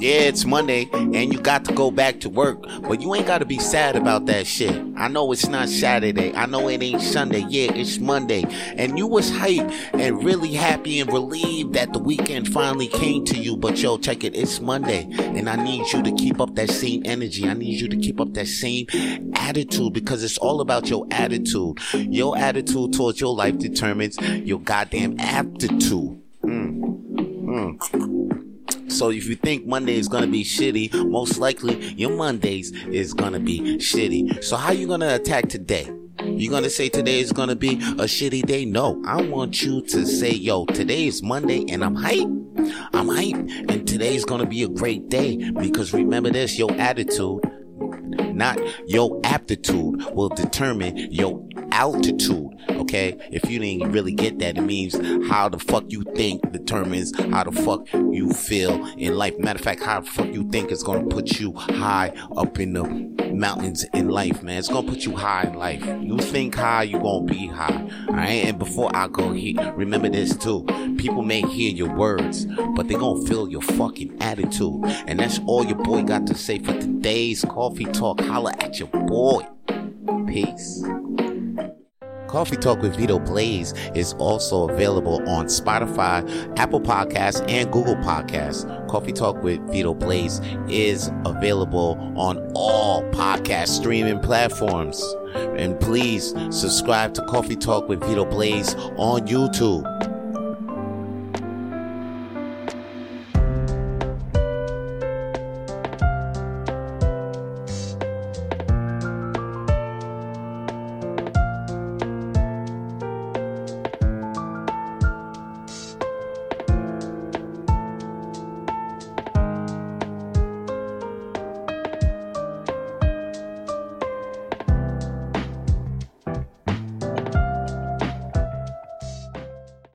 Yeah, it's Monday and you got to go back to work, but you ain't got to be sad about that shit. I know it's not Saturday. I know it ain't Sunday. Yeah, it's Monday. And you was hype and really happy and relieved that the weekend finally came to you. But yo, check it. It's Monday and I need you to keep up that same energy. I need you to keep up that same attitude because it's all about your attitude. Your attitude towards your life determines your goddamn aptitude. So if you think Monday is gonna be shitty, most likely your Mondays is gonna be shitty. So how you gonna attack today? You gonna say today is gonna be a shitty day? No, I want you to say, yo, today is Monday and I'm hype. I'm hype and today is gonna be a great day because remember this, your attitude, not your aptitude will determine your altitude. Okay. If you didn't really get that, it means how the fuck you think determines how the fuck you feel in life. Matter of fact, how the fuck you think is to put you high up in the mountains in life, man. It's to put you high in life. You think high, you to be high. All right. And before I go here, remember this too. People may hear your words, but they to feel your fucking attitude. And that's all your boy got to say for today's coffee talk. Holla at your boy. Peace. Coffee Tawlk with Vito Blaze is also available on Spotify, Apple Podcasts, and Google Podcasts. Coffee Tawlk with Vito Blaze is available on all podcast streaming platforms. And please subscribe to Coffee Tawlk with Vito Blaze on YouTube.